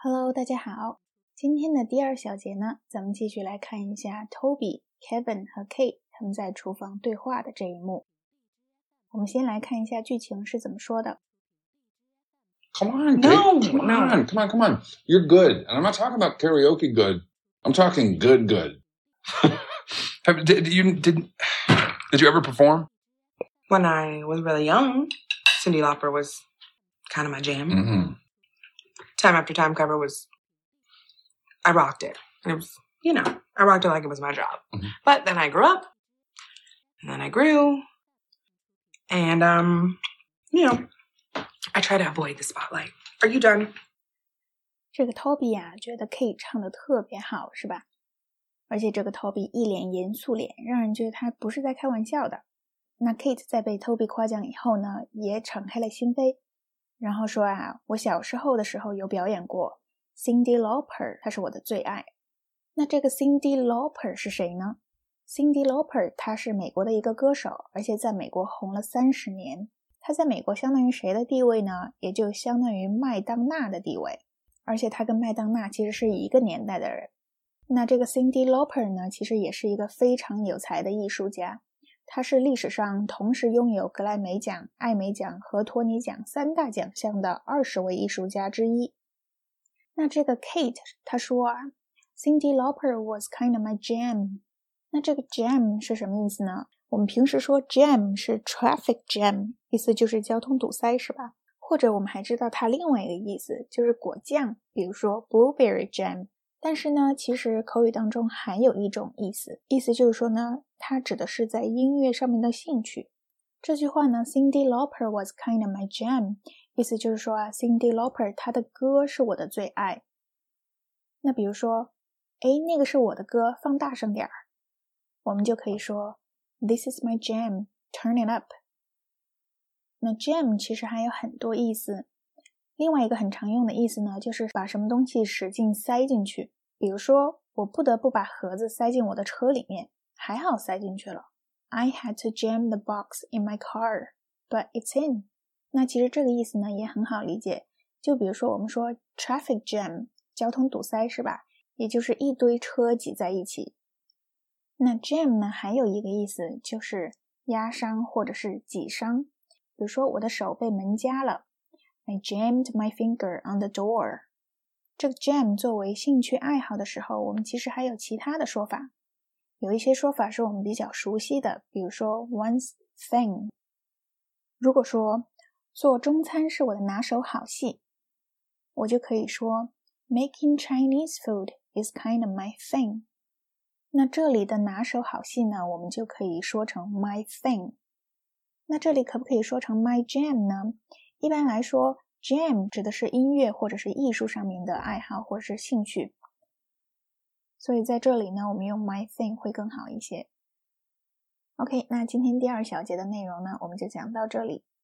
Hello，大家好。今天的第二小节呢，咱们继续来看一下 Toby、Kevin 和 Kate 他们在厨房对话的这一幕。我们先来看一下剧情是怎么说的。 Come on, No, Kate. come no. on, come on, come on. You're good, and I'm not talking about karaoke good. I'm talking good, good. Have, did you did did you ever perform? When I was really young, Cindy Lauper was kind of my jam. Mm-hmm. Time after time cover was, I rocked it. It was, you know, I rocked it like it was my job. Mhm. But then I grew up, and then I grew, and um, you know, I try to avoid the spotlight. Are you done? 这个 Toby 呀、觉得 Kate 唱的特别好，是吧？而且这个 Toby 一脸严肃脸，让人觉得他不是在开玩笑的。那 Kate 在被 Toby 夸奖以后呢，也敞开了心扉， 然后说啊，我小时候的时候有表演过 Cindy Lauper，她是我的最爱。那这个 Cindy Lauper 是谁呢？Cindy Lauper 她是美国的一个歌手，而且在美国红了三十年。她在美国相当于谁的地位呢？也就相当于麦当娜的地位。而且他跟麦当娜其实是一个年代的人。那这个 Cindy Lauper 呢，其实也是一个非常有才的艺术家。他是历史上同时拥有格莱美奖、艾美奖和托尼奖三大奖项的二十位艺术家之一。那这个 Kate 他说啊，Cindy Lauper was kind of my jam。那这个 jam 是什么意思呢？我们平时说 jam 是 traffic jam，意思就是交通堵塞，是吧？或者我们还知道它另外一个意思就是果酱，比如说 blueberry jam。但是呢，其实口语当中还有一种意思，意思就是说呢，它指的是在音乐上面的兴趣。这句话呢，Cindy Lauper was kind of my jam，意思就是说啊，Cindy Lauper 她的歌是我的最爱。那比如说，哎，那个是我的歌，放大声点儿，我们就可以说 This is my jam，turn it up。那 jam 其实还有很多意思，另外一个很常用的意思呢，就是把什么东西使劲塞进去。比如说，我不得不把盒子塞进我的车里面，还好塞进去了。I had to jam the box in my car, but it's in。那其实这个意思呢也很好理解，就比如说我们说 traffic jam，交通堵塞是吧？也就是一堆车挤在一起。那 jam 呢还有一个意思就是压伤或者是挤伤。比如说，我的手被门夹了，I jammed my finger on the door。这个 jam 作为兴趣爱好的时候，我们其实还有其他的说法。有一些说法是我们比较熟悉的，比如说 one's thing。如果说做中餐是我的拿手好戏，我就可以说 making Chinese food is kind of my thing。那这里的拿手好戏呢，我们就可以说成 my thing。那这里可不可以说成 my jam 呢？一般来说，jam 指的是音乐或者是艺术上面的爱好或者是兴趣，所以在这里呢，我们用 my thing 会更好一些。OK，那今天第二小节的内容呢，我们就讲到这里。